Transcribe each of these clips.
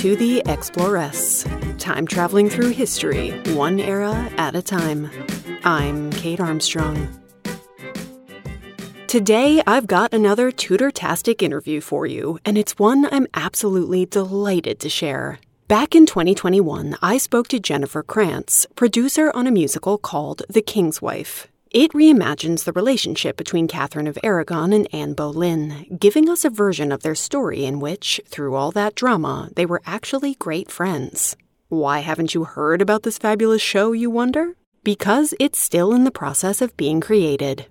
to the Exploress, time traveling through history, one era at a time. I'm Kate Armstrong. Today, I've got another Tudor-tastic interview for you, and it's one I'm absolutely delighted to share. Back in 2021, I spoke to Jennifer Kranz, producer on a musical called The King's Wife. It reimagines the relationship between Catherine of Aragon and Anne Boleyn, giving us a version of their story in which, through all that drama, they were actually great friends. Why haven't you heard about this fabulous show, you wonder? Because it's still in the process of being created.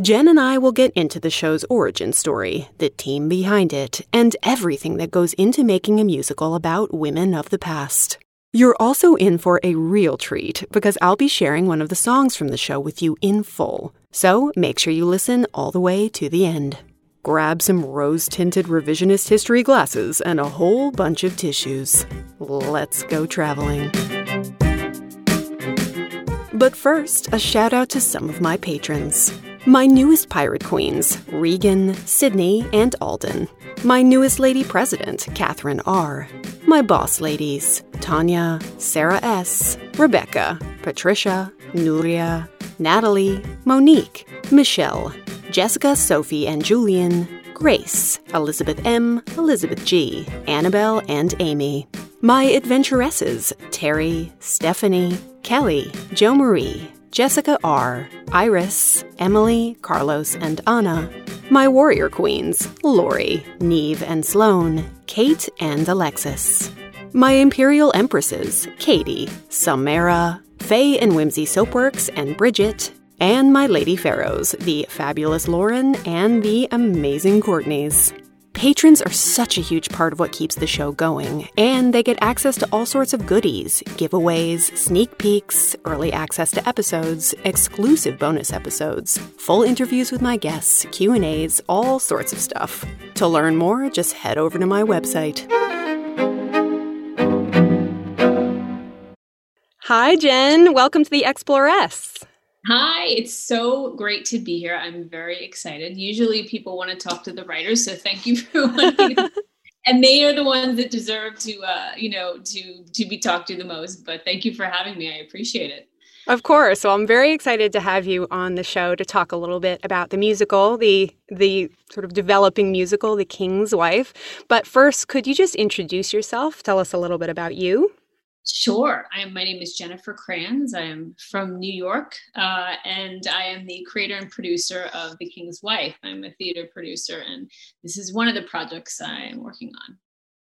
Jen and I will get into the show's origin story, the team behind it, and everything that goes into making a musical about women of the past. You're also in for a real treat because I'll be sharing one of the songs from the show with you in full. So make sure you listen all the way to the end. Grab some rose tinted revisionist history glasses and a whole bunch of tissues. Let's go traveling. But first, a shout out to some of my patrons. My newest pirate queens, Regan, Sydney, and Alden. My newest lady president, Catherine R. My boss ladies, Tanya, Sarah S., Rebecca, Patricia, Nuria, Natalie, Monique, Michelle, Jessica, Sophie, and Julian, Grace, Elizabeth M., Elizabeth G., Annabelle, and Amy. My adventuresses, Terry, Stephanie, Kelly, Jo Marie, Jessica R., Iris, Emily, Carlos, and Anna. My warrior queens, Lori, Neve, and Sloane, Kate, and Alexis. My imperial empresses, Katie, Samara, Faye and Whimsy Soapworks, and Bridget. And my lady pharaohs, the fabulous Lauren and the amazing Courtneys. Patrons are such a huge part of what keeps the show going, and they get access to all sorts of goodies, giveaways, sneak peeks, early access to episodes, exclusive bonus episodes, full interviews with my guests, Q&As, all sorts of stuff. To learn more, just head over to my website. Hi Jen, welcome to the Exploress. Hi, it's so great to be here. I'm very excited. Usually people want to talk to the writers, so thank you for wanting and they are the ones that deserve to uh, you know, to to be talked to the most. But thank you for having me. I appreciate it. Of course. So I'm very excited to have you on the show to talk a little bit about the musical, the the sort of developing musical, The King's Wife. But first, could you just introduce yourself? Tell us a little bit about you. Sure. I am, my name is Jennifer Kranz. I am from New York, uh, and I am the creator and producer of The King's Wife. I'm a theater producer, and this is one of the projects I am working on,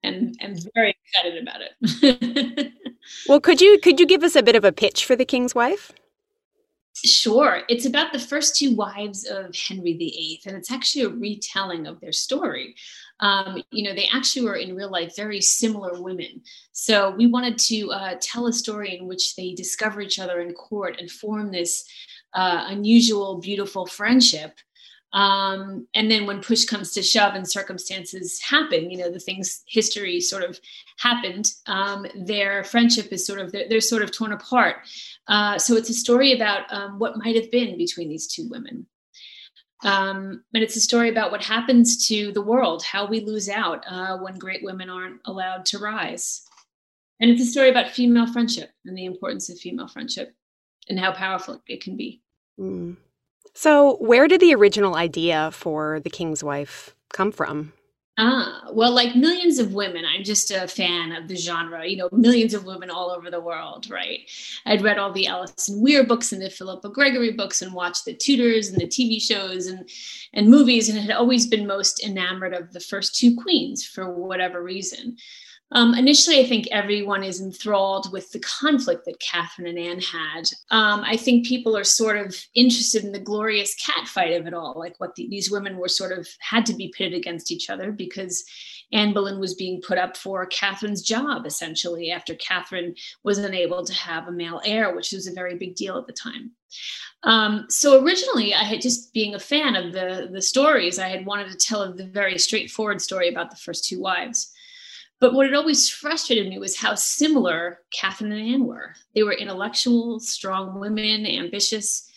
and I'm very excited about it. well, could you could you give us a bit of a pitch for The King's Wife? Sure. It's about the first two wives of Henry VIII, and it's actually a retelling of their story um, you know, they actually were in real life very similar women. So we wanted to uh, tell a story in which they discover each other in court and form this uh, unusual, beautiful friendship. Um, and then when push comes to shove and circumstances happen, you know, the things history sort of happened, um, their friendship is sort of, they're, they're sort of torn apart. Uh, so it's a story about um, what might have been between these two women. Um, and it's a story about what happens to the world, how we lose out uh, when great women aren't allowed to rise. And it's a story about female friendship and the importance of female friendship and how powerful it can be. Mm. So, where did the original idea for The King's Wife come from? Ah, well, like millions of women, I'm just a fan of the genre, you know, millions of women all over the world, right? I'd read all the Alison Weir books and the Philippa Gregory books and watched the Tudors and the TV shows and, and movies and had always been most enamored of the first two queens for whatever reason. Um, initially, I think everyone is enthralled with the conflict that Catherine and Anne had. Um, I think people are sort of interested in the glorious catfight of it all, like what the, these women were sort of had to be pitted against each other because Anne Boleyn was being put up for Catherine's job, essentially, after Catherine was unable to have a male heir, which was a very big deal at the time. Um, so originally, I had just being a fan of the the stories, I had wanted to tell a very straightforward story about the first two wives. But what had always frustrated me was how similar Catherine and Anne were. They were intellectual, strong women, ambitious.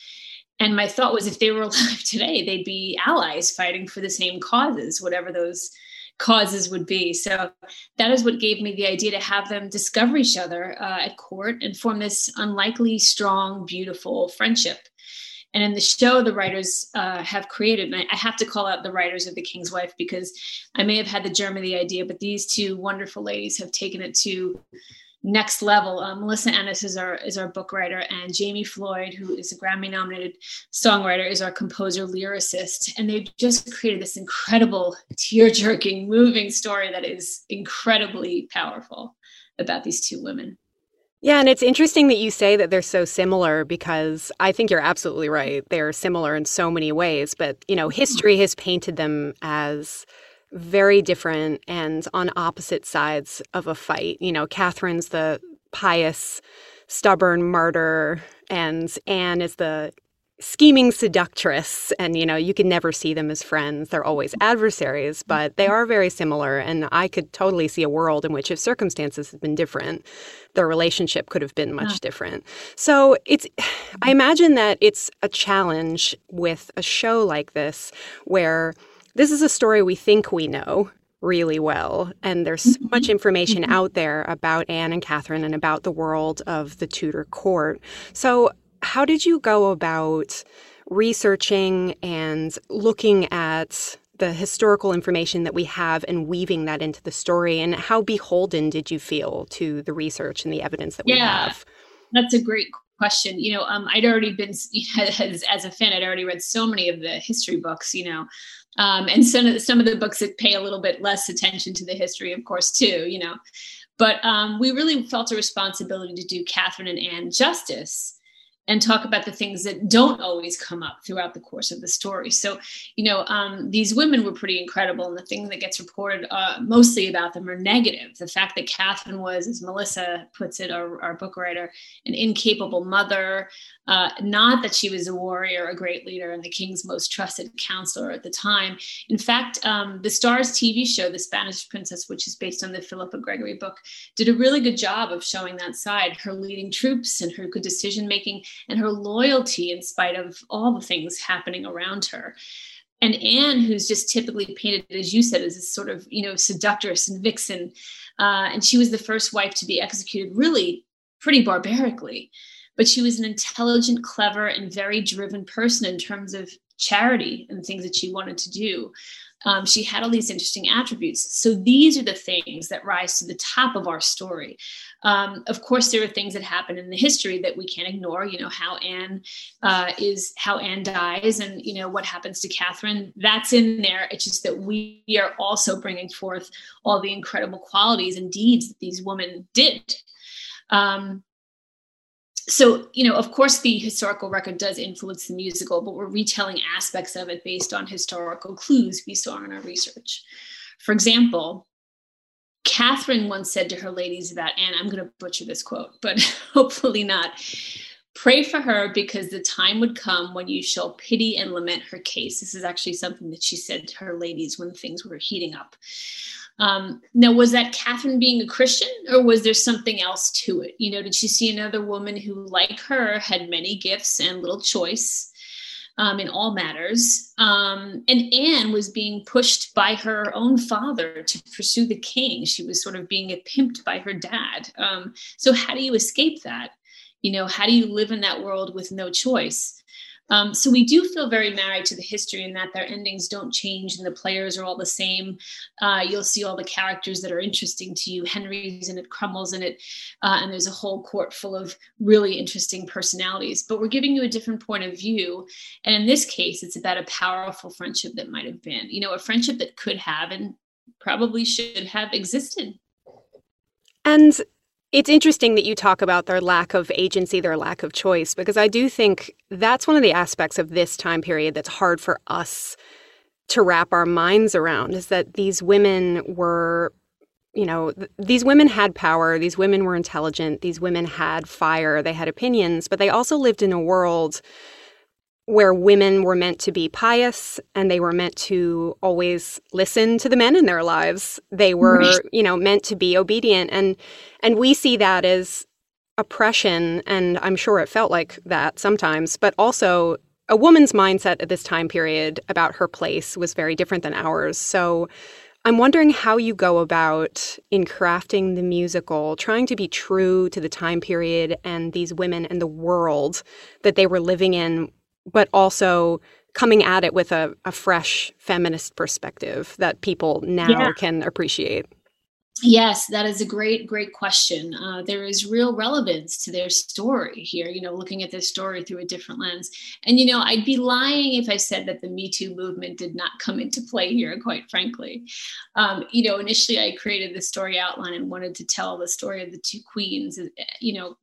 And my thought was if they were alive today, they'd be allies fighting for the same causes, whatever those causes would be. So that is what gave me the idea to have them discover each other uh, at court and form this unlikely, strong, beautiful friendship. And in the show, the writers uh, have created, and I, have to call out the writers of The King's Wife because I may have had the germ of the idea, but these two wonderful ladies have taken it to next level. Uh, Melissa Annis is our is our book writer, and Jamie Floyd, who is a Grammy nominated songwriter, is our composer lyricist. And they've just created this incredible, tear jerking, moving story that is incredibly powerful about these two women. Yeah, and it's interesting that you say that they're so similar because I think you're absolutely right. They're similar in so many ways, but you know, history has painted them as very different and on opposite sides of a fight. You know, Catherine's the pious, stubborn martyr, and Anne is the scheming seductress. And, you know, you can never see them as friends. They're always adversaries, but they are very similar. And I could totally see a world in which, if circumstances had been different, their relationship could have been much yeah. different. So it's, I imagine that it's a challenge with a show like this where this is a story we think we know really well. And there's so much mm-hmm. information mm-hmm. out there about Anne and Catherine and about the world of the Tudor court. So, how did you go about researching and looking at the historical information that we have and weaving that into the story? And how beholden did you feel to the research and the evidence that we yeah, have? That's a great question. You know, um, I'd already been, as, as a fan, I'd already read so many of the history books, you know, um, and some of the, some of the books that pay a little bit less attention to the history, of course, too. You know, but um, we really felt a responsibility to do Catherine and Anne justice and talk about the things that don't always come up throughout the course of the story. So, you know, um, these women were pretty incredible, and the thing that gets reported uh, mostly about them are negative. The fact that Catherine was, as Melissa puts it, our, our book writer, an incapable mother, uh, not that she was a warrior, a great leader, and the king's most trusted counselor at the time. In fact, um, the Starz TV show, The Spanish Princess, which is based on the Philippa Gregory book, did a really good job of showing that side, her leading troops and her good decision making and her loyalty in spite of all the things happening around her. And Anne, who's just typically painted, as you said, as this sort of, you know, seductress and vixen, uh, and she was the first wife to be executed really pretty barbarically but she was an intelligent, clever, and very driven person in terms of charity and things that she wanted to do. Um, she had all these interesting attributes. So these are the things that rise to the top of our story. Um, of course, there are things that happen in the history that we can't ignore. You know how Anne uh, is, how Anne dies, and you know what happens to Catherine. That's in there. It's just that we are also bringing forth all the incredible qualities and deeds that these women did. Um, so you know of course the historical record does influence the musical but we're retelling aspects of it based on historical clues we saw in our research. For example catherine once said to her ladies about anne i'm going to butcher this quote but hopefully not pray for her because the time would come when you shall pity and lament her case. This is actually something that she said to her ladies when things were heating up um, now, was that Catherine being a Christian, or was there something else to it? You know, did she see another woman who, like her, had many gifts and little choice um, in all matters? Um, and Anne was being pushed by her own father to pursue the king. She was sort of being pimped by her dad. Um, so, how do you escape that? You know, how do you live in that world with no choice? Um, so we do feel very married to the history in that their endings don't change and the players are all the same. Uh, you'll see all the characters that are interesting to you. Henry's in it, Cromwell's in it, uh, and there's a whole court full of really interesting personalities. But we're giving you a different point of view. And in this case, it's about a powerful friendship that might have been, you know, a friendship that could have and probably should have existed. And it's interesting that you talk about their lack of agency, their lack of choice, because I do think that's one of the aspects of this time period that's hard for us to wrap our minds around is that these women were you know, th- these women had power, these women were intelligent, these women had fire, they had opinions, but they also lived in a world where women were meant to be pious and they were meant to always listen to the men in their lives. They were, you know, meant to be obedient and and we see that as oppression and I'm sure it felt like that sometimes, but also a woman's mindset at this time period about her place was very different than ours. So I'm wondering how you go about in crafting the musical, trying to be true to the time period and these women and the world that they were living in, but also coming at it with a, a fresh feminist perspective that people now yeah. can appreciate. Yes, that is a great, great question. Uh, there is real relevance to their story here, you know, looking at this story through a different lens. And, you know, I'd be lying if I said that the Me Too movement did not come into play here, quite frankly. Um, you know, initially I created the story outline and wanted to tell the story of the two queens, uh, you know,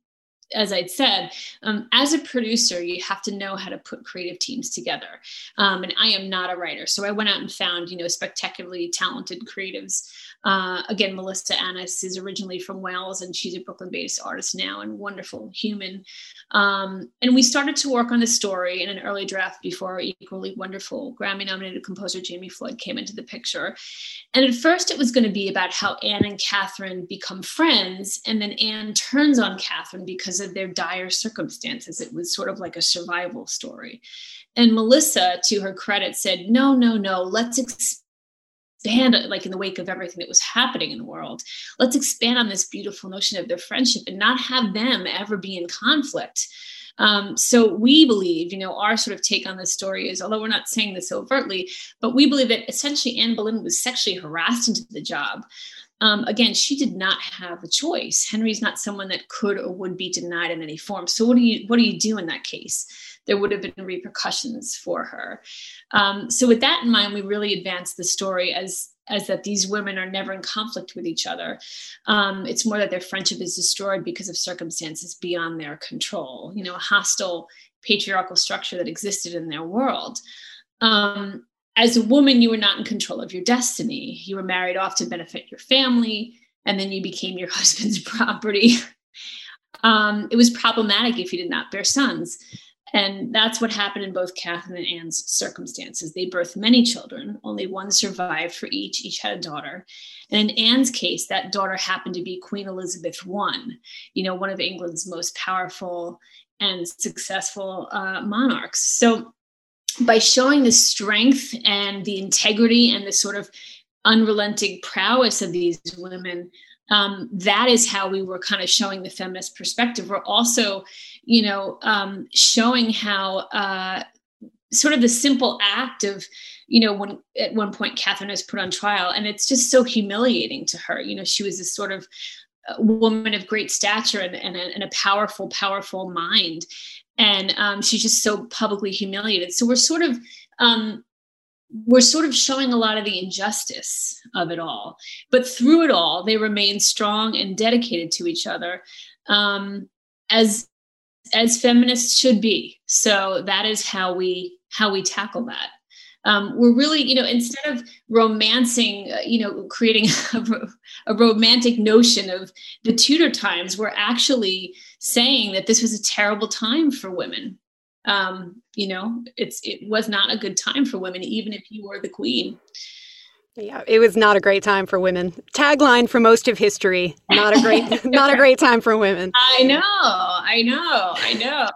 as I'd said, um, as a producer, you have to know how to put creative teams together. Um, and I am not a writer, so I went out and found, you know, spectacularly talented creatives uh, again, Melissa Annis is originally from Wales and she's a Brooklyn based artist now and wonderful human. Um, and we started to work on the story in an early draft before equally wonderful Grammy nominated composer Jamie Floyd came into the picture. And at first, it was going to be about how Anne and Catherine become friends. And then Anne turns on Catherine because of their dire circumstances. It was sort of like a survival story. And Melissa, to her credit, said, No, no, no, let's expand like in the wake of everything that was happening in the world let's expand on this beautiful notion of their friendship and not have them ever be in conflict um, so we believe, you know, our sort of take on this story is, although we're not saying this overtly, but we believe that essentially Anne Boleyn was sexually harassed into the job. Um, again, she did not have a choice. Henry's not someone that could or would be denied in any form. So what do you what do you do in that case? there would have been repercussions for her. Um, so with that in mind, we really advanced the story as as that these women are never in conflict with each other. Um, it's more that their friendship is destroyed because of circumstances beyond their control. You know, a hostile patriarchal structure that existed in their world. Um, as a woman, you were not in control of your destiny. You were married off to benefit your family, and then you became your husband's property. Um, it was problematic if you did not bear sons. And that's what happened in both Catherine and Anne's circumstances. They birthed many children, only one survived for each, each had a daughter. And in Anne's case, that daughter happened to be Queen Elizabeth I, you know, one of England's most powerful and successful uh, monarchs. So by showing the strength and the integrity and the sort of unrelenting prowess of these women, um, that is how we were kind of showing the feminist perspective. We're also, you know, um, showing how uh, sort of the simple act of, you know, when at one point Catherine is put on trial, and it's just so humiliating to her. You know, she was this sort of uh, woman of great stature and, and, a, and a powerful, powerful mind. And um, she's just so publicly humiliated. So we're sort of um, we're sort of showing a lot of the injustice of it all. But through it all, they remain strong and dedicated to each other, um, as as feminists should be. So that is how we how we tackle that. Um, we're really, you know, instead of romancing, uh, you know, creating a, a romantic notion of the Tudor times, we're actually saying that this was a terrible time for women um, you know, it's it was not a good time for women, even if you were the queen. Yeah, it was not a great time for women. Tagline for most of history: not a great, not a great time for women. I know, I know, I know.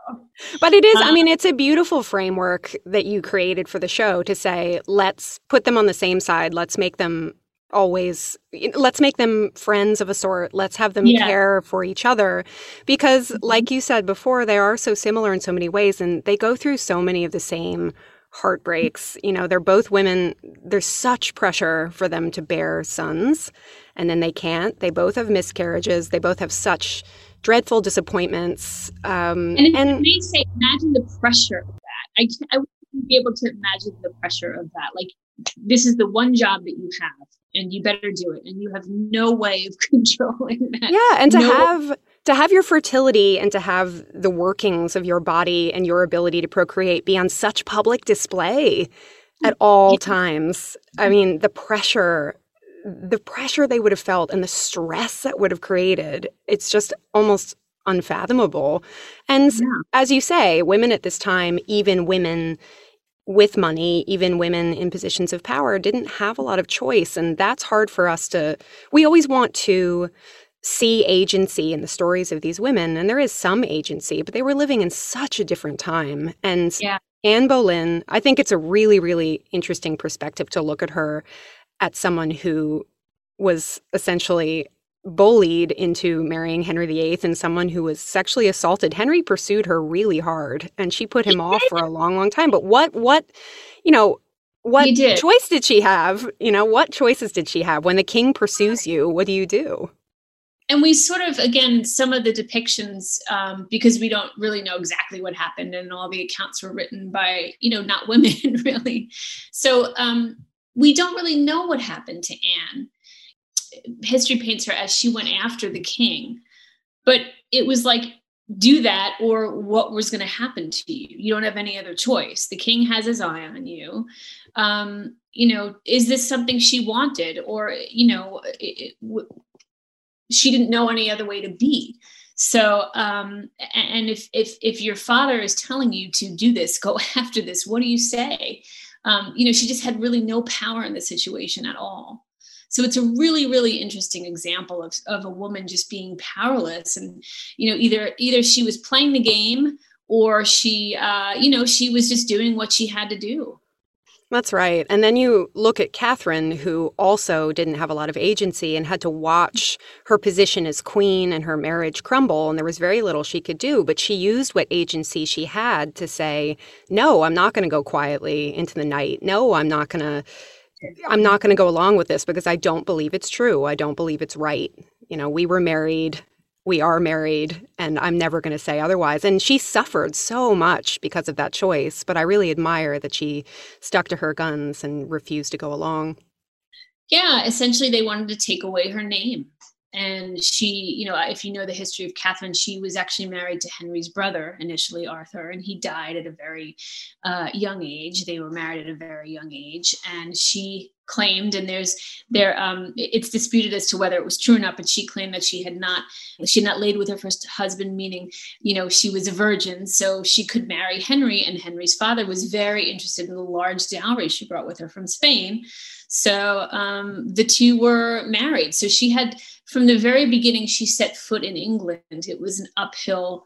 But it is. Um, I mean, it's a beautiful framework that you created for the show to say, let's put them on the same side. Let's make them always let's make them friends of a sort. Let's have them yeah. care for each other. Because mm-hmm. like you said before they are so similar in so many ways and they go through so many of the same heartbreaks. You know they're both women. There's such pressure for them to bear sons and then they can't. They both have miscarriages. They both have such dreadful disappointments. Um, and, and they say imagine the pressure of that. I, I wouldn't be able to imagine the pressure of that. Like this is the one job that you have and you better do it. And you have no way of controlling that. Yeah and to no have to have your fertility and to have the workings of your body and your ability to procreate be on such public display at all yeah. times. I mean the pressure the pressure they would have felt and the stress that would have created it's just almost unfathomable. And yeah. as you say women at this time even women with money, even women in positions of power didn't have a lot of choice. And that's hard for us to, we always want to see agency in the stories of these women. And there is some agency, but they were living in such a different time. And yeah. Anne Boleyn, I think it's a really, really interesting perspective to look at her at someone who was essentially bullied into marrying Henry VIII and someone who was sexually assaulted. Henry pursued her really hard and she put him off for a long, long time. But what, what, you know, what did. choice did she have? You know, what choices did she have? When the king pursues you, what do you do? and we sort of again some of the depictions um, because we don't really know exactly what happened and all the accounts were written by you know not women really so um, we don't really know what happened to anne history paints her as she went after the king. But it was like do that or what was going to happen to you? You don't have any other choice. The king has his eye on you. Um, you know is this something she wanted? Or you know it, it, she didn't know any other way to be. So um, and if if if your father is telling you to do this go after this what do you say? Um, you know she just had really no power in the situation at all so it's a really really interesting example of, of a woman just being powerless and you know either either she was playing the game or she uh, you know she was just doing what she had to do that's right. And then you look at Catherine, who also didn't have a lot of agency and had to watch her position as queen and her marriage crumble. And there was very little she could do. But she used what agency she had to say, no, I'm not going to go quietly into the night. No, I'm not going to. I'm not going to go along with this because I don't believe it's true. I don't believe it's right. You know, we were married we are married and I'm never going to say otherwise. And she suffered so much because of that choice, but I really admire that she stuck to her guns and refused to go along. Yeah, essentially, they wanted to take away her name and she you know if you know the history of catherine she was actually married to henry's brother initially arthur and he died at a very uh, young age. They were married at a very young age. And she claimed and there's there um it's disputed as to whether it was true or not but she claimed that she had not she had not laid with her first husband meaning you know she was a virgin. So she could marry henry and henry's father was very interested in the large dowry she brought with her from spain. So um the two were married. So she had from the very beginning she set foot in England, it was an uphill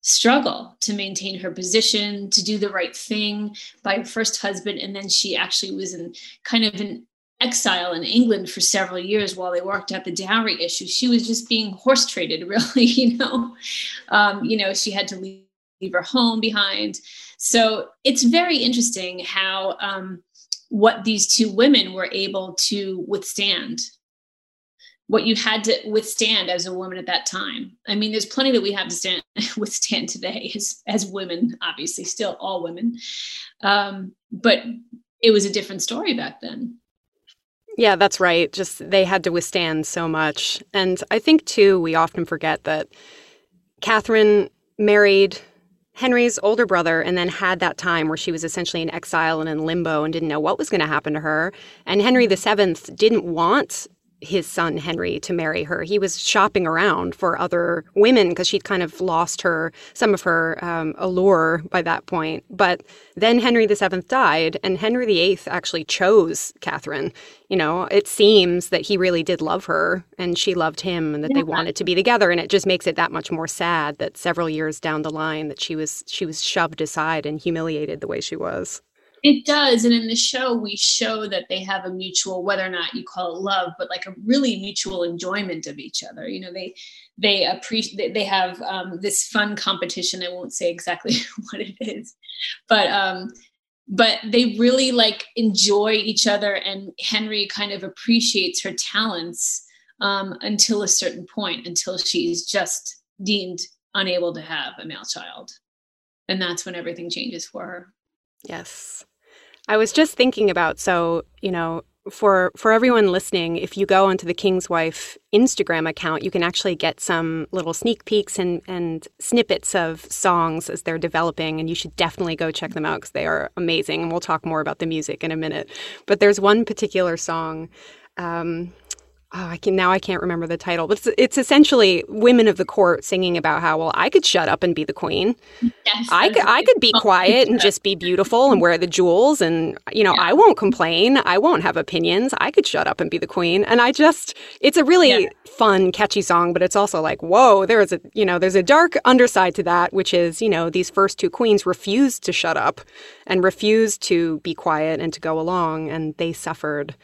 struggle to maintain her position, to do the right thing by her first husband. And then she actually was in kind of an exile in England for several years while they worked out the dowry issue. She was just being horse traded, really, you know. Um, you know, she had to leave, leave her home behind. So it's very interesting how um, what these two women were able to withstand what you had to withstand as a woman at that time. I mean, there's plenty that we have to stand, withstand today as, as women, obviously, still all women. Um, but it was a different story back then. Yeah, that's right. Just they had to withstand so much. And I think, too, we often forget that Catherine married Henry's older brother and then had that time where she was essentially in exile and in limbo and didn't know what was going to happen to her. And Henry VII didn't want his son Henry to marry her. He was shopping around for other women because she'd kind of lost her some of her um, allure by that point. But then Henry VII died, and Henry VIII actually chose Catherine. You know, it seems that he really did love her, and she loved him, and that yeah. they wanted to be together. And it just makes it that much more sad that several years down the line that she was she was shoved aside and humiliated the way she was. It does. And in the show, we show that they have a mutual, whether or not you call it love, but like a really mutual enjoyment of each other. You know, they, they appreciate, they have um, this fun competition. I won't say exactly what it is, but, um, but they really like enjoy each other. And Henry kind of appreciates her talents um, until a certain point, until she's just deemed unable to have a male child. And that's when everything changes for her. Yes. I was just thinking about so, you know, for for everyone listening, if you go onto the King's Wife Instagram account, you can actually get some little sneak peeks and and snippets of songs as they're developing, and you should definitely go check them out because they are amazing. And we'll talk more about the music in a minute. But there's one particular song. Um, oh, I can now I can't remember the title, but it's, it's, essentially women of the court singing about how well I could shut up and be the queen. Yes, I could I could be quiet and just be beautiful and wear the jewels and you know yeah. I won't complain. I won't have opinions. I could shut up and be the queen. And I just it's a really yeah. fun, catchy song, but it's also like whoa, there is a you know there's a dark underside to that, which is you know these first two queens refused to shut up and refused to be quiet and to go along, and they suffered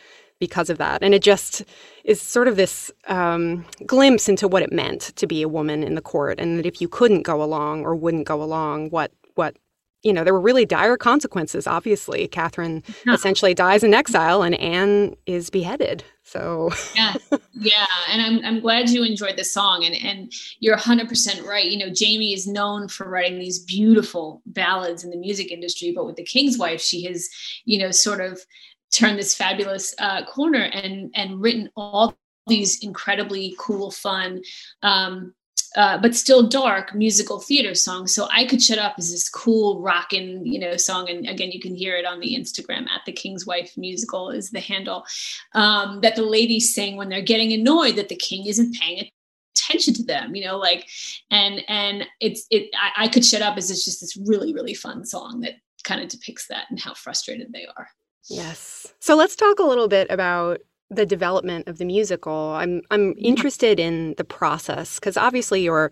because of that. And it just is sort of this um, glimpse into what it meant to be a woman in the court, and that if you couldn't go along or wouldn't go along, what what you know, there were really dire consequences. Obviously, Catherine yeah. essentially dies in exile, and Anne is beheaded. So yeah, yeah, and I'm I'm glad you enjoyed the song, and and you're 100 percent right. You know, Jamie is known for writing these beautiful ballads in the music industry, but with the King's Wife, she has, you know, sort of turned this fabulous uh, corner and and written all these incredibly cool, fun. Um, uh, but still dark musical theater songs. So I Could Shut Up is this cool rockin', you know, song. And again, you can hear it on the Instagram at the King's Wife musical is the handle um, that the ladies sing when they're getting annoyed that the king isn't paying attention to them, you know, like, and, and it's, it, I, I Could Shut Up is just this really, really fun song that kind of depicts that and how frustrated they are. Yes. So let's talk a little bit about the development of the musical. I'm I'm interested in the process because obviously you're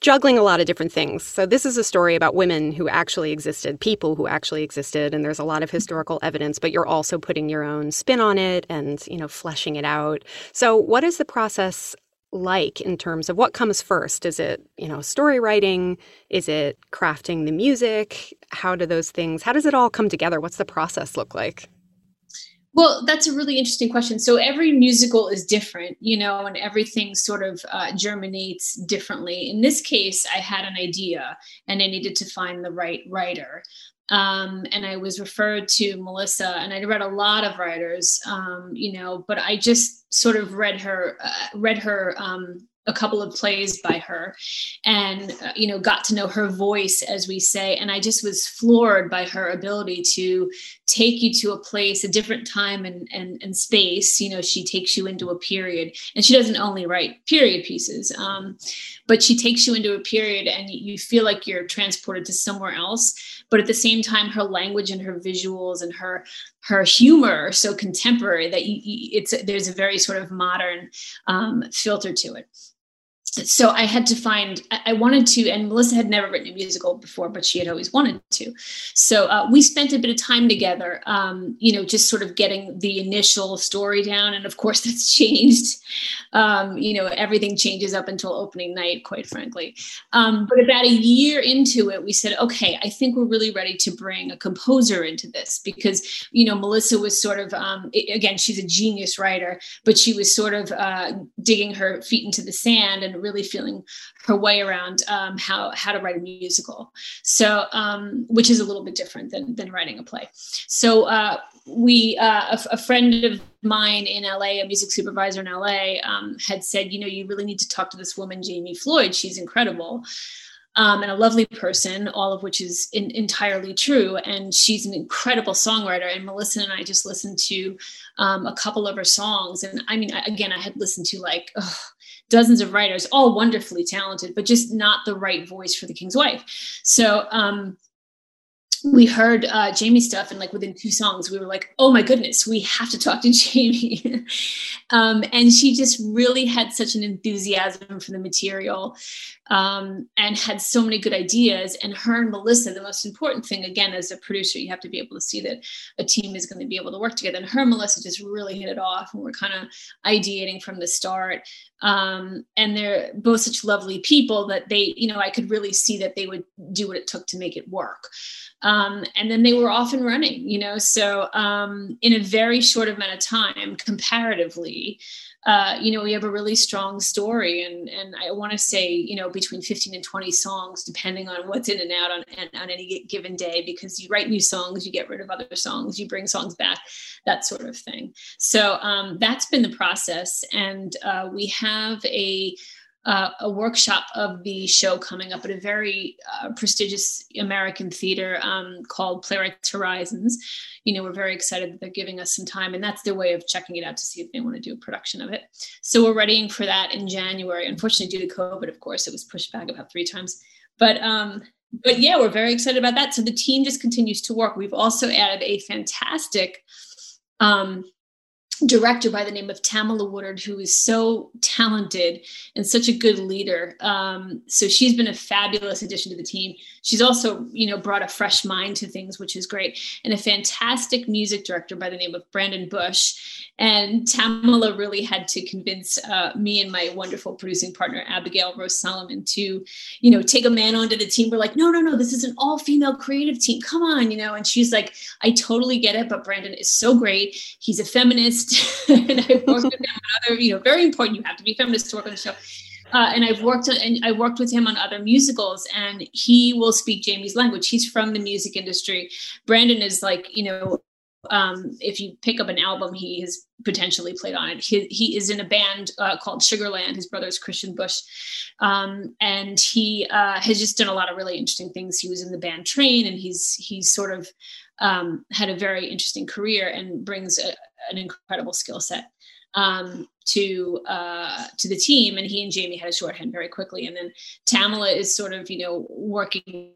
juggling a lot of different things. So this is a story about women who actually existed, people who actually existed, and there's a lot of mm-hmm. historical evidence, but you're also putting your own spin on it and, you know, fleshing it out. So what is the process like in terms of what comes first? Is it, you know, story writing? Is it crafting the music? How do those things, how does it all come together? What's the process look like? Well, that's a really interesting question. So every musical is different, you know, and everything sort of uh, germinates differently. In this case, I had an idea and I needed to find the right writer. Um, and I was referred to Melissa, and I read a lot of writers, um, you know, but I just sort of read her, uh, read her um, a couple of plays by her and uh, you know got to know her voice as we say and i just was floored by her ability to take you to a place a different time and, and, and space. You know she takes you into a period and she doesn't only write period pieces um, but she takes you into a period and you feel like you're transported to somewhere else. But at the same time her language and her visuals and her her humor are so contemporary that you, it's there's a very sort of modern um, filter to it so I had to find, I wanted to, and Melissa had never written a musical before, but she had always wanted to. So uh, we spent a bit of time together, um, you know, just sort of getting the initial story down. And of course, that's changed. Um, you know, everything changes up until opening night, quite frankly. Um, but about a year into it, we said, okay, I think we're really ready to bring a composer into this because, you know, Melissa was sort of, um, again, she's a genius writer, but she was sort of uh, digging her feet into the sand really feeling her way around um, how how to write a musical. So, um, which is a little bit different than than writing a play. So. Uh, we uh, a, a, friend of mine in LA, a music supervisor in LA, um, had said, you know, you really need to talk to this woman, Jamie Floyd. She's incredible. Um, and a lovely person, all of which is in, entirely true. And she's an incredible songwriter. And Melissa and I just listened to um, a couple of her songs. And I mean, I, again, I had listened to like ugh, dozens of writers, all wonderfully talented, but just not the right voice for the King's Wife. So um, we heard uh, Jamie stuff, and like within two songs, we were like, "Oh my goodness, we have to talk to Jamie." um, and she just really had such an enthusiasm for the material, um, and had so many good ideas. And her and Melissa, the most important thing, again, as a producer, you have to be able to see that a team is going to be able to work together. And her and Melissa just really hit it off, and we're kind of ideating from the start. Um, and they're both such lovely people that they, you know, I could really see that they would do what it took to make it work. Um, and then they were off and running, you know. So um, in a very short amount of time, comparatively, uh, you know, we have a really strong story, and and I want to say, you know, between 15 and 20 songs, depending on what's in and out on on any given day, because you write new songs, you get rid of other songs, you bring songs back, that sort of thing. So um, that's been the process, and uh, we have a uh, a workshop of the show coming up at a very uh, prestigious American theater um, called Playwrights Horizons. You know, we're very excited that they're giving us some time, and that's their way of checking it out to see if they want to do a production of it. So we're readying for that in January. Unfortunately, due to COVID, of course, it was pushed back about three times. But um, but yeah, we're very excited about that. So the team just continues to work. We've also added a fantastic um, director by the name of Tamala Woodard, who is so talented and such a good leader. Um, so she's been a fabulous addition to the team. She's also, you know, brought a fresh mind to things, which is great, and a fantastic music director by the name of Brandon Bush. And Tamala really had to convince uh, me and my wonderful producing partner Abigail Rose Solomon to, you know, take a man onto the team. We're like, no, no, no, this is an all-female creative team. Come on, you know. And she's like, I totally get it, but Brandon is so great. He's a feminist, and I've worked with him on other, you know, very important. You have to be feminist to work on the show. Uh, and I've worked and I worked with him on other musicals, and he will speak Jamie's language. He's from the music industry. Brandon is like, you know, um, if you pick up an album, he has potentially played on it. He, he is in a band uh, called Sugarland. His brother is Kristian Bush, um, and he uh, has just done a lot of really interesting things. He was in the band Train, and he's he's sort of um, had a very interesting career and brings a, an incredible skill set um, to uh, to the team. And he and Jamie had a shorthand very quickly. And then Tamala is sort of you know working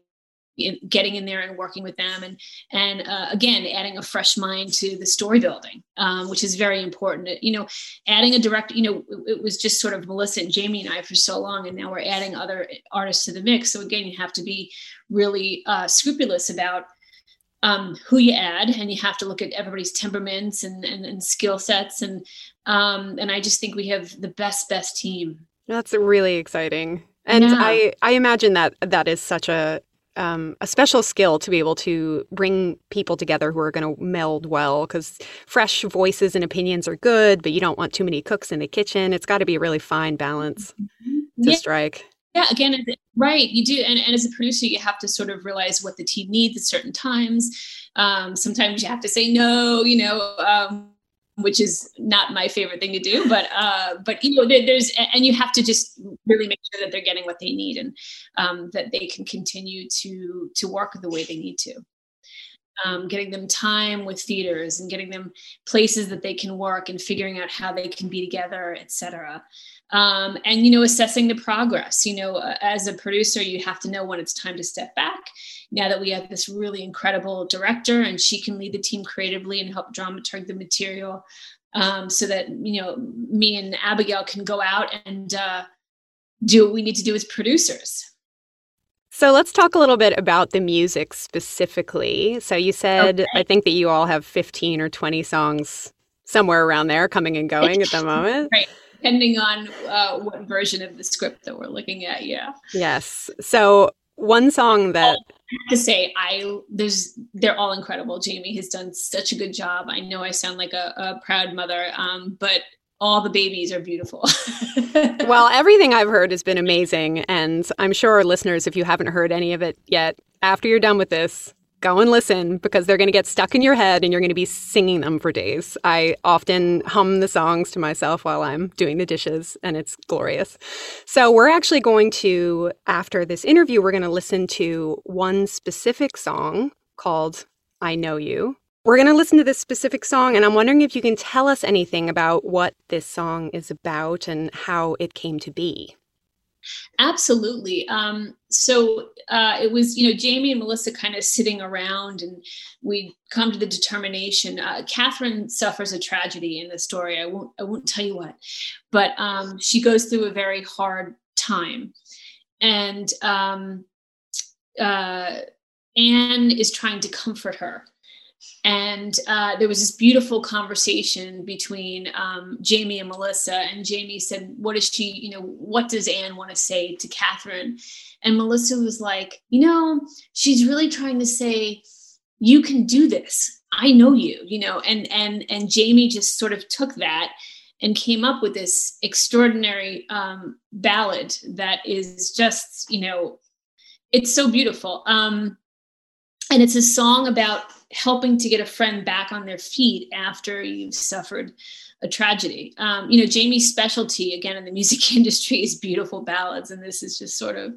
in, getting in there and working with them and and uh, again adding a fresh mind to the story building um, which is very important you know adding a direct you know it, it, was just sort of melissa and jamie and i for so long and now we're adding other artists to the mix so again you have to be really uh, scrupulous about um, who you add and you have to look at everybody's temperaments and, and, and skill sets and um, and i just think we have the best best team that's really exciting and yeah. I, I imagine that that is such a um, a special skill to be able to bring people together who are going to meld well because fresh voices and opinions are good, but you don't want too many cooks in the kitchen. It's got to be a really fine balance mm-hmm. to yeah. strike. Yeah, again, right. You do. And, and as a producer, you have to sort of realize what the team needs at certain times. Um, sometimes you have to say no, you know. Um, which is not my favorite thing to do but uh but you know there, there's and you have to just really make sure that they're getting what they need and um, that they can continue to to work the way they need to um, getting them time with theaters and getting them places that they can work and figuring out how they can be together etc um, and you know assessing the progress you know uh, as a producer you have to know when it's time to step back now that we have this really incredible director and she can lead the team creatively and help dramaturg the material um, so that you know me and abigail can go out and uh, do what we need to do as producers so let's talk a little bit about the music specifically. So you said, okay. I think that you all have 15 or 20 songs somewhere around there coming and going at the moment. right. Depending on uh, what version of the script that we're looking at. Yeah. Yes. So one song that to say I there's they're all incredible. Jamie has done such a good job. I know I sound like a, a proud mother, um, but all the babies are beautiful. well, everything I've heard has been amazing, and I'm sure our listeners, if you haven't heard any of it yet, after you're done with this, go and listen because they're going to get stuck in your head and you're going to be singing them for days. I often hum the songs to myself while I'm doing the dishes and it's glorious. So, we're actually going to, after this interview, we're going to listen to one specific song called I Know You. We're going to listen to this specific song, and I'm wondering if you can tell us anything about what this song is about and how it came to be. Absolutely. Um, so uh, it was, you know, Jamie and Melissa kind of sitting around, and we come to the determination. Uh, Catherine suffers a tragedy in the story. I won't, I won't tell you what, but um, she goes through a very hard time, and um, uh, Anne is trying to comfort her and uh, there was this beautiful conversation between um, Jamie and Melissa. And Jamie said, "What is she? You know, what does Anne want to say to Catherine?" And Melissa was like, "You know, she's really trying to say, you can do this. I know you. You know." And and and Jamie just sort of took that and came up with this extraordinary um, ballad that is just, you know, it's so beautiful. Um, and it's a song about helping to get a friend back on their feet after you've suffered a tragedy. Um, you know, Jamie's specialty again in the music industry is beautiful ballads, and this is just sort of,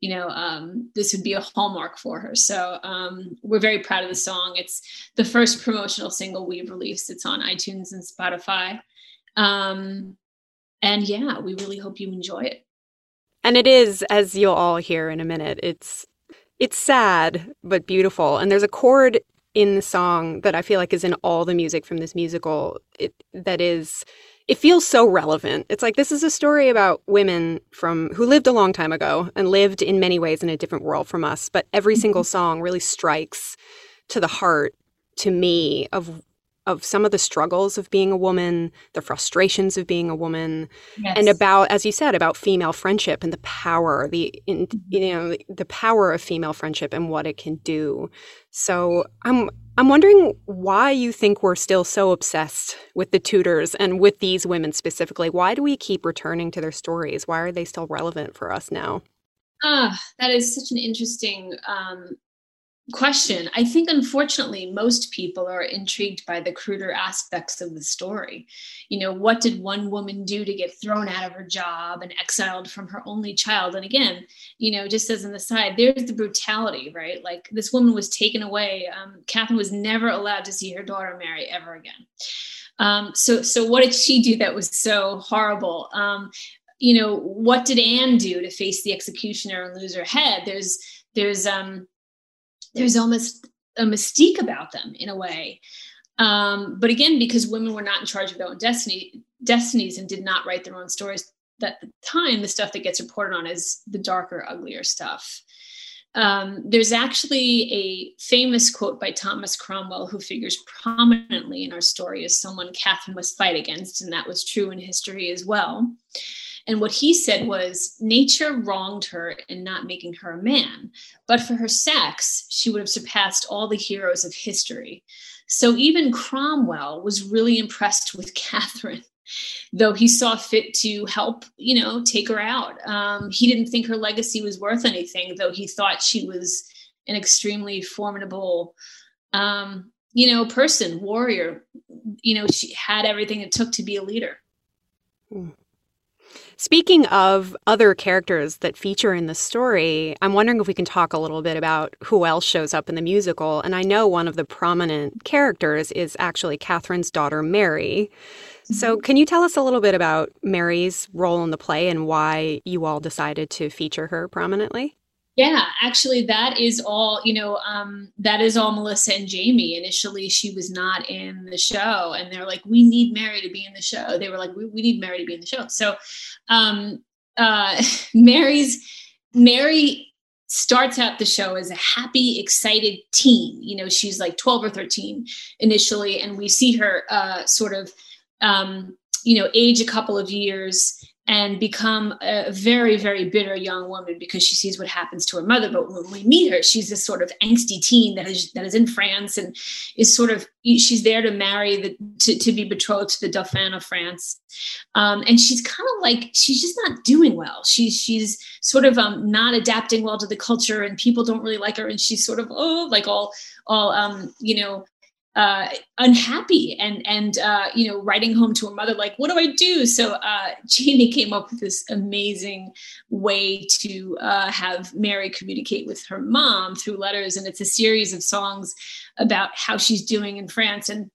you know, um, this would be a hallmark for her. So um, we're very proud of the song. It's the first promotional single we've released. It's on iTunes and Spotify, um, and yeah, we really hope you enjoy it. And it is, as you'll all hear in a minute, it's it's sad but beautiful. And there's a chord in the song that I feel like is in all the music from this musical. It, that is, it feels so relevant. It's like this is a story about women from who lived a long time ago and lived in many ways in a different world from us. But every mm-hmm. single song really strikes to the heart to me of of some of the struggles of being a woman, the frustrations of being a woman, yes. and about, as you said, about female friendship and the power, the in, mm-hmm. you know, the power of female friendship and what it can do. So I'm I'm wondering why you think we're still so obsessed with the Tudors and with these women specifically. Why do we keep returning to their stories? Why are they still relevant for us now? Ah, that is such an interesting um, question. I think, unfortunately, most people are intrigued by the cruder aspects of the story. You know, what did one woman do to get thrown out of her job and exiled from her only child? And again, you know, just as an aside, there's the brutality, right? Like this woman was taken away. Um, Catherine was never allowed to see her daughter Mary ever again. Um, so, so what did she do that was so horrible? Um, you know, what did Anne do to face the executioner and lose her head? There's, there's, um, there's almost a mystique about them in a way. Um, but again, because women were not in charge of their own destiny, destinies and did not write their own stories, at the time, the stuff that gets reported on is the darker, uglier stuff. Um, there's actually a famous quote by Thomas Cromwell, who figures prominently in our story as someone Catherine must fight against, and that was true in history as well. And what he said was nature wronged her in not making her a man, but for her sex, she would have surpassed all the heroes of history. So even Cromwell was really impressed with Catherine, though he saw fit to help, you know, take her out. Um, he didn't think her legacy was worth anything, though he thought she was an extremely formidable um, you know, person, warrior. You know, she had everything it took to be a leader. Hmm. Speaking of other characters that feature in the story, I'm wondering if we can talk a little bit about who else shows up in the musical. And I know one of the prominent characters is actually Catherine's daughter, Mary. So, mm-hmm. can you tell us a little bit about Mary's role in the play and why you all decided to feature her prominently? Yeah, actually, that is all, you know, um, that is all Melissa and Jamie. Initially, she was not in the show, and they're like, we need Mary to be in the show. They were like, we, we need Mary to be in the show. So, um, uh, Mary's, Mary starts out the show as a happy, excited teen. You know, she's like 12 or 13 initially, and we see her uh, sort of, um, you know, age a couple of years and become a very, very bitter young woman because she sees what happens to her mother. But when we meet her, she's this sort of angsty teen that is that is in France and is sort of she's there to marry the to, to be betrothed to the Dauphin of France. Um, and she's kind of like she's just not doing well. She's she's sort of um, not adapting well to the culture, and people don't really like her. And she's sort of oh like all all um, you know uh, unhappy and and uh, you know writing home to her mother like what do i do? So uh, jamie came up with this amazing way to uh, have mary communicate with her mom through letters. And it's a series of songs about how she's doing in france. And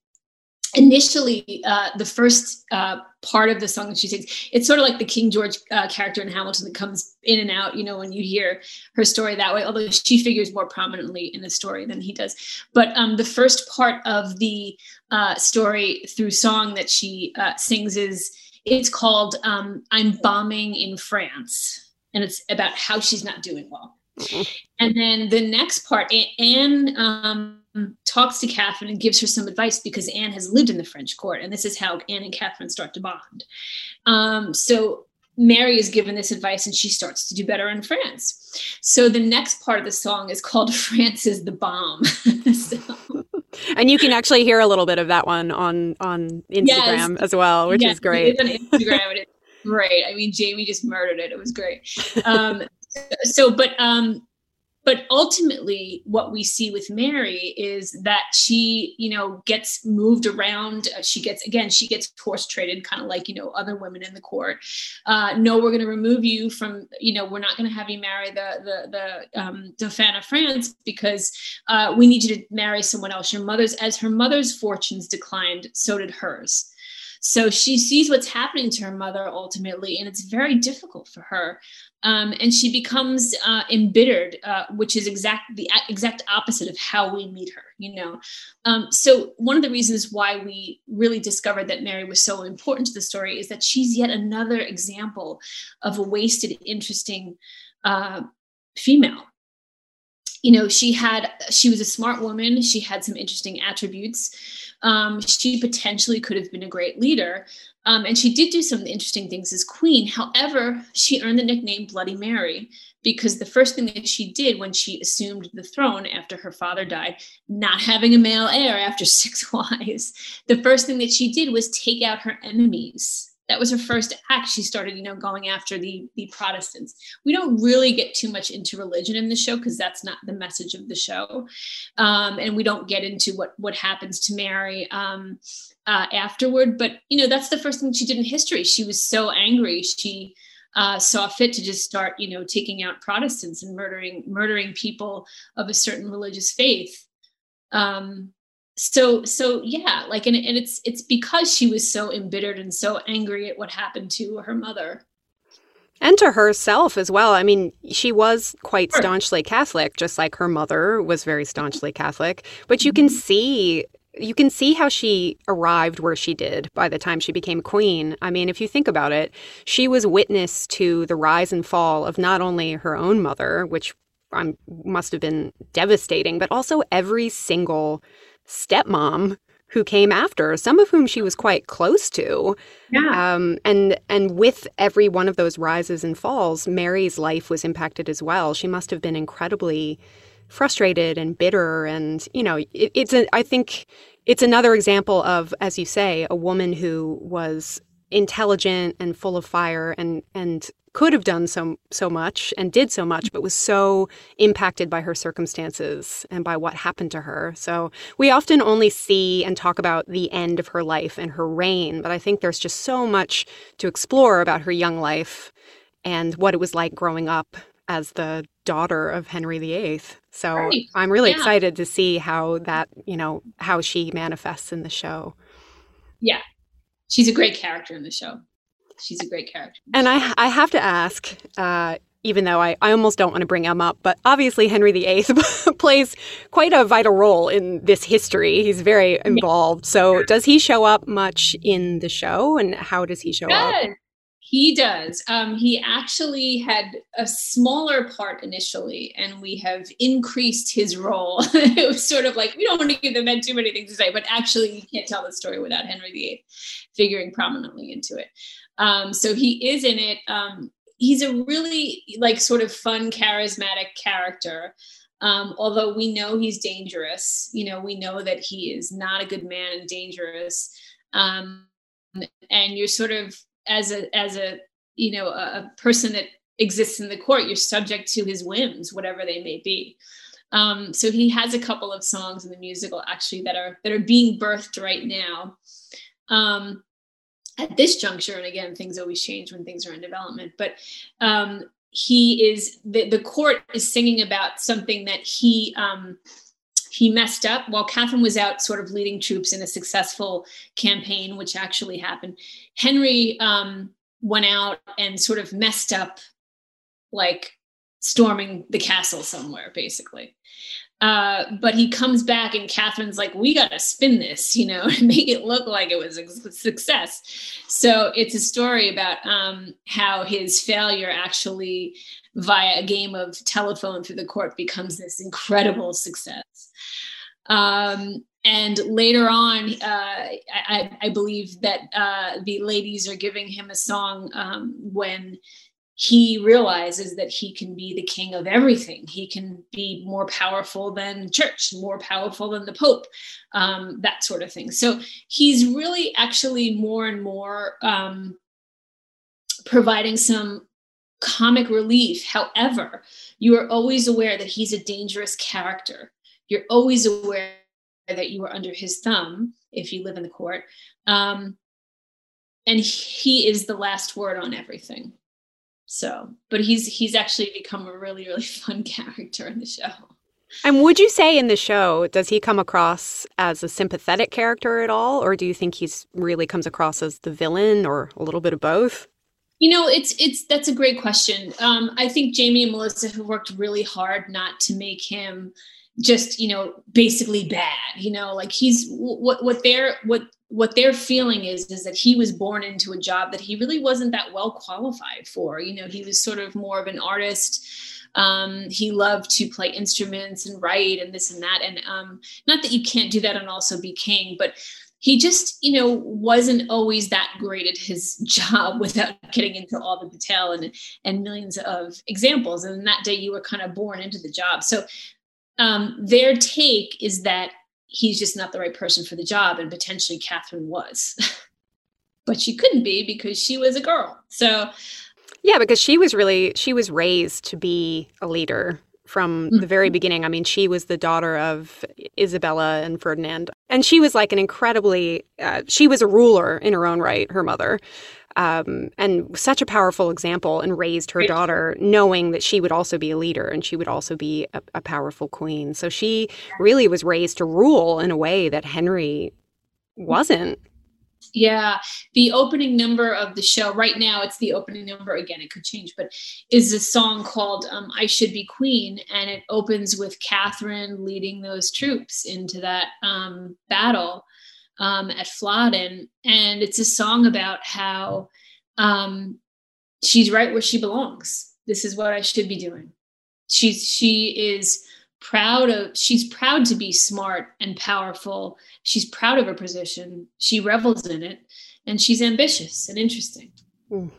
initially uh, the first uh, part of the song that she sings it's sort of like the king george uh, character in hamilton that comes in and out you know when you hear her story that way although she figures more prominently in the story than he does but um, the first part of the uh, story through song that she uh, sings is it's called um, i'm bombing in france and it's about how she's not doing well mm-hmm. and then the next part anne um, talks to Catherine and gives her some advice because Anne has lived in the French court, and this is how Anne and Catherine start to bond. Um, so Mary is given this advice and she starts to do better in France. So the next part of the song is called France is the Bomb. so. And you can actually hear a little bit of that one on on Instagram yes. as well, which yes, is great. On Instagram and it's great. I mean, Jamie just murdered it. It was great. Um, so, but um, but ultimately what we see with mary is that she you know gets moved around. Uh, she gets again she gets horse traded kind of like you know other women in the court. Uh, no we're going to remove you from you know we're not going to have you marry the the the um, dauphin of france because uh, we need you to marry someone else. Your mother's as her mother's fortunes declined so did hers So she sees what's happening to her mother ultimately, and it's very difficult for her. Um, and she becomes uh, embittered, uh, which is exact the exact opposite of how we meet her. You know, um, so one of the reasons why we really discovered that Mary was so important to the story is that she's yet another example of a wasted, interesting uh, female you know she had she was a smart woman she had some interesting attributes um, she potentially could have been a great leader. Um, and she did do some interesting things as queen. However she earned the nickname bloody mary because the first thing that she did when she assumed the throne after her father died not having a male heir after six wives the first thing that she did was take out her enemies that was her first act. She started you know going after the the protestants. We don't really get too much into religion in the show because that's not the message of the show. Um, and we don't get into what what happens to mary um, uh, afterward. But you know that's the first thing she did in history. She was so angry. She uh, saw fit to just start you know taking out protestants and murdering murdering people of a certain religious faith. Um, so so yeah like and, and it's it's because she was so embittered and so angry at what happened to her mother and to herself as well. I mean, she was quite staunchly Catholic, just like her mother was very staunchly Catholic. But you can mm-hmm. see you can see how she arrived where she did by the time she became queen. I mean, if you think about it, she was witness to the rise and fall of not only her own mother, which um, must have been devastating, but also every single stepmom who came after, some of whom she was quite close to. Yeah. Um, and and with every one of those rises and falls, Mary's life was impacted as well. She must have been incredibly frustrated and bitter, and you know, it, it's a. I think it's another example of, as you say, a woman who was intelligent and full of fire and and could have done so so much and did so much but was so impacted by her circumstances and by what happened to her so we often only see and talk about the end of her life and her reign but i think there's just so much to explore about her young life and what it was like growing up as the daughter of Henry VIII. So right. I'm really yeah. excited to see how that, you know, how she manifests in the show. Yeah. She's a great character in the show she's a great character. And I I have to ask, uh, even though I, I almost don't want to bring him up, but obviously Henry VIII plays quite a vital role in this history. He's very involved. So does he show up much in the show, and how does he show up? He does. Um, he actually had a smaller part initially, and we have increased his role. it was sort of like we don't want to give the men too many things to say, but actually, you can't tell the story without Henry VIII figuring prominently into it. Um, so he is in it. Um, he's a really like sort of fun, charismatic character. Um, although we know he's dangerous, you know, we know that he is not a good man and dangerous. Um, and you're sort of as a as a you know a, a, person that exists in the court, you're subject to his whims, whatever they may be. Um, so he has a couple of songs in the musical actually that are that are being birthed right now. Um, at this juncture, and again, things always change when things are in development, but um, he is the, the court is singing about something that he um, he messed up while Catherine was out sort of leading troops in a successful campaign, which actually happened. Henry um, went out and sort of messed up, like storming the castle somewhere, basically. Uh, but he comes back and Catherine's like, we got to spin this, you know, and make it look like it was a success. So it's a story about um, how his failure actually, via a game of telephone through the court, becomes this incredible success. Um, and later on, uh, I, I, believe that uh, the ladies are giving him a song um, when he realizes that he can be the king of everything. He can be more powerful than church, more powerful than the pope, um, that sort of thing. So he's really actually more and more um, providing some comic relief. However, you are always aware that he's a dangerous character. You're always aware that you are under his thumb if you live in the court. Um, and he is the last word on everything. So, but he's he's actually become a really really fun character in the show. And would you say in the show, does he come across as a sympathetic character at all? Or do you think he's really comes across as the villain or a little bit of both? You know, it's it's that's a great question. Um, I think Jamie and Melissa have worked really hard not to make him just you know basically bad. You know, like he's what what they're what what they're feeling is is that he was born into a job that he really wasn't that well qualified for. You know, he was sort of more of an artist um, he loved to play instruments and write and this and that. And um, not that you can't do that and also be king, but he just, you know, wasn't always that great at his job without getting into all the detail and and millions of examples. And that day, you were kind of born into the job. So um, their take is that he's just not the right person for the job, and potentially Catherine was, but she couldn't be because she was a girl. So yeah, because she was really she was raised to be a leader from mm-hmm. the very beginning. I mean, she was the daughter of Isabella and Ferdinand, and she was like an incredibly uh, she was a ruler in her own right. Her mother. Um, and such a powerful example, and raised her daughter knowing that she would also be a leader and she would also be a, a powerful queen. So she really was raised to rule in a way that Henry wasn't. Yeah, the opening number of the show right now, it's the opening number again, it could change, but is a song called um, I Should Be Queen. And it opens with Catherine leading those troops into that um, battle um, at Flodden. And it's a song about how um, she's right where she belongs. This is what I should be doing. She's, she is proud of she's proud to be smart and powerful she's proud of her position she revels in it and she's ambitious and interesting mm.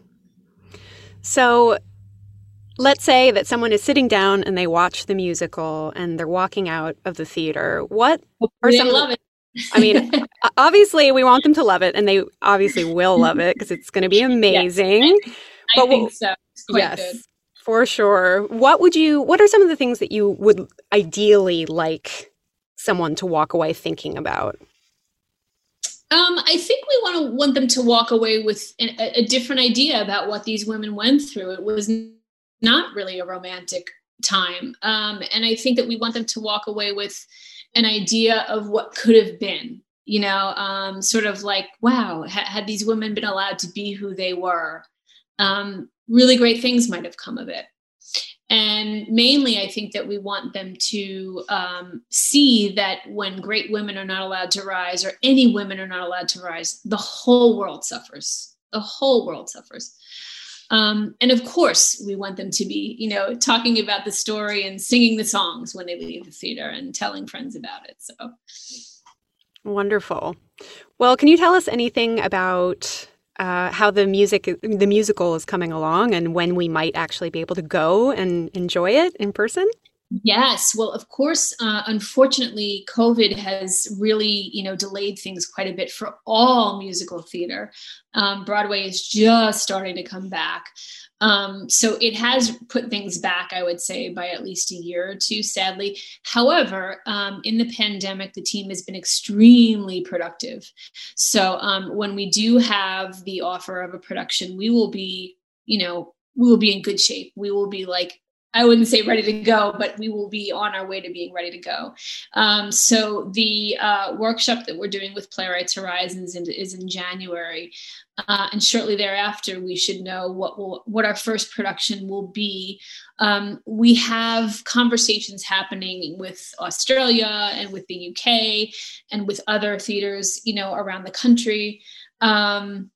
so let's say that someone is sitting down and they watch the musical and they're walking out of the theater what are some love it I mean, obviously, we want them to love it, and they obviously will love it because it's going to be amazing. Yes, I, I think so. yes, good. For sure. What would you what are some of the things that you would ideally like someone to walk away thinking about? Um, I think we want to want them to walk away with a, a different idea about what these women went through. It was not really a romantic time, um, and I think that we want them to walk away with an idea of what could have been. You know, um, sort of like, wow, ha- had these women been allowed to be who they were, um, really great things might have come of it. And mainly, I think that we want them to um, see that when great women are not allowed to rise, or any women are not allowed to rise, the whole world suffers. The whole world suffers. Um, and of course, we want them to be, you know, talking about the story and singing the songs when they leave the theater and telling friends about it. So wonderful. Well, can you tell us anything about uh, how the music the musical is coming along and when we might actually be able to go and enjoy it in person yes well of course uh, unfortunately covid has really you know delayed things quite a bit for all musical theater um, broadway is just starting to come back um, so it has put things back, I would say, by at least a year or two, sadly. However, um, in the pandemic, the team has been extremely productive. So um, when we do have the offer of a production, we will be, you know, we will be in good shape. We will be like I wouldn't say ready to go, but we will be on our way to being ready to go. Um, so the uh, workshop that we're doing with Playwrights Horizons in, is in January, uh, and shortly thereafter, we should know what will what our first production will be. Um, we have conversations happening with Australia and with the UK and with other theaters, you know, around the country. Um,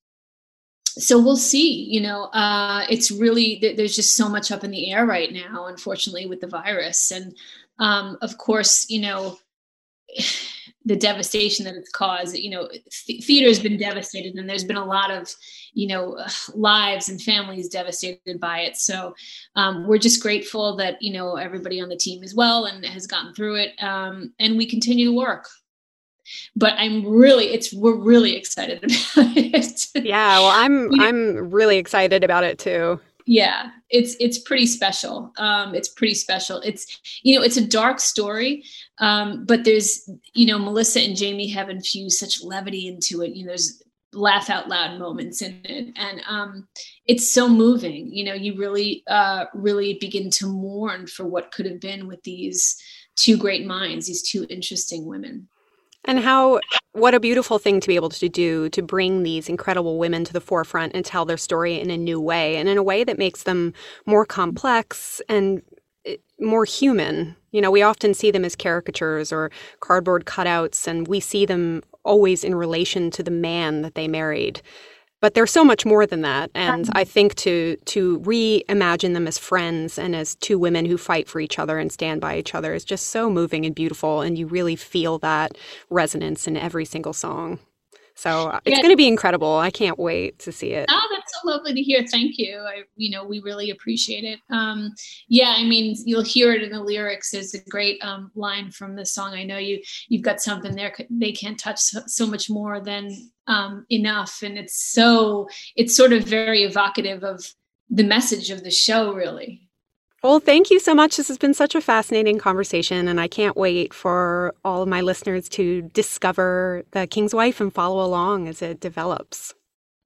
so we'll see you know uh, it's really there's just so much up in the air right now unfortunately with the virus. And um, of course you know the devastation that it's caused you know th- theater has been devastated and there's been a lot of you know lives and families devastated by it. So um, we're just grateful that you know everybody on the team is well and has gotten through it um, and we continue to work but i'm really it's we're really excited about it. Yeah well i'm i'm really excited about it too. Yeah it's it's pretty special. Um it's pretty special. It's you know it's a dark story um but there's you know melissa and jamie have infused such levity into it. You know there's laugh out loud moments in it. And um, it's so moving. You know you really uh, really begin to mourn for what could have been with these two great minds these two interesting women and how, what a beautiful thing to be able to do to bring these incredible women to the forefront and tell their story in a new way and in a way that makes them more complex and eh, more human. You know, we often see them as caricatures or cardboard cutouts, and we see them always in relation to the man that they married but they're so much more than that and i think to to reimagine them as friends and as two women who fight for each other and stand by each other is just so moving and beautiful and you really feel that resonance in every single song so uh, it's yeah. going to be incredible. I can't wait to see it. So lovely to hear. Thank you. I, you know, we really appreciate it. Um, yeah, I mean, you'll hear it in the lyrics. There's a great um, line from the song. I know you. You've got something there. They can't touch so, so much more than um, enough, and it's so. It's sort of very evocative of the message of the show, really. Well, thank you so much. This has been such a fascinating conversation, and I can't wait for all of my listeners to discover The King's Wife and follow along as it develops.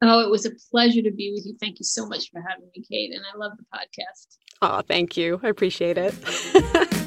Oh, it was a pleasure to be with you. Thank you so much for having me, Kate, and I love the podcast. Oh, thank you. I appreciate it.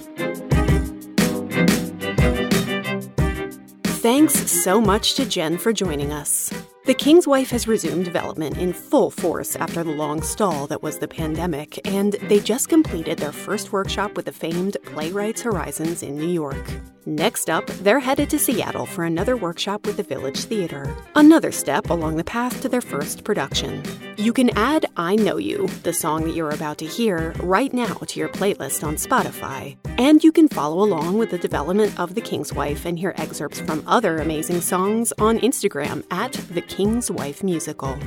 Thanks so much to Jen for joining us. The King's Wife has resumed development in full force after the long stall that was the pandemic, and they just completed their first workshop with the famed Playwrights Horizons in New York. Next up, they're headed to Seattle for another workshop with the Village Theater, another step along the path to their first production. You can add I Know You, the song that you're about to hear, right now to your playlist on Spotify. And you can follow along with the development of The King's Wife and hear excerpts from other amazing songs on Instagram at The King's Wife Musical.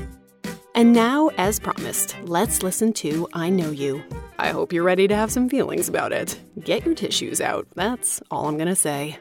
And now, as promised, let's listen to I Know You. I hope you're ready to have some feelings about it. Get your tissues out. That's all I'm to say.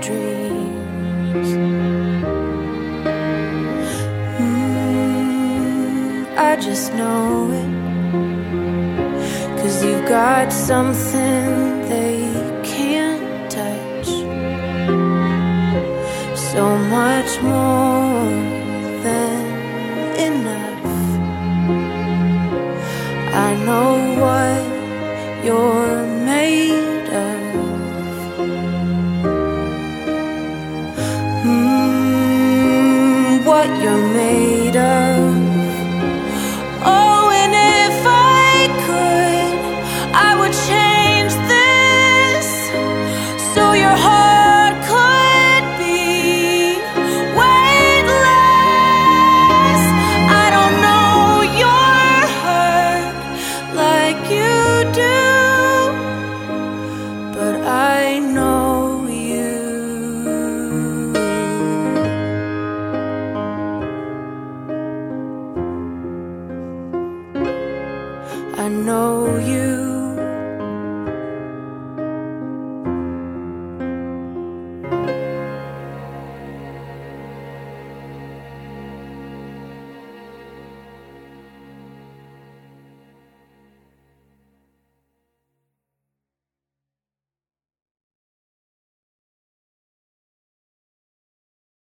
Dreams. Mm, I just know it. Cause you've got something they can't touch. So much more than enough. I know what you're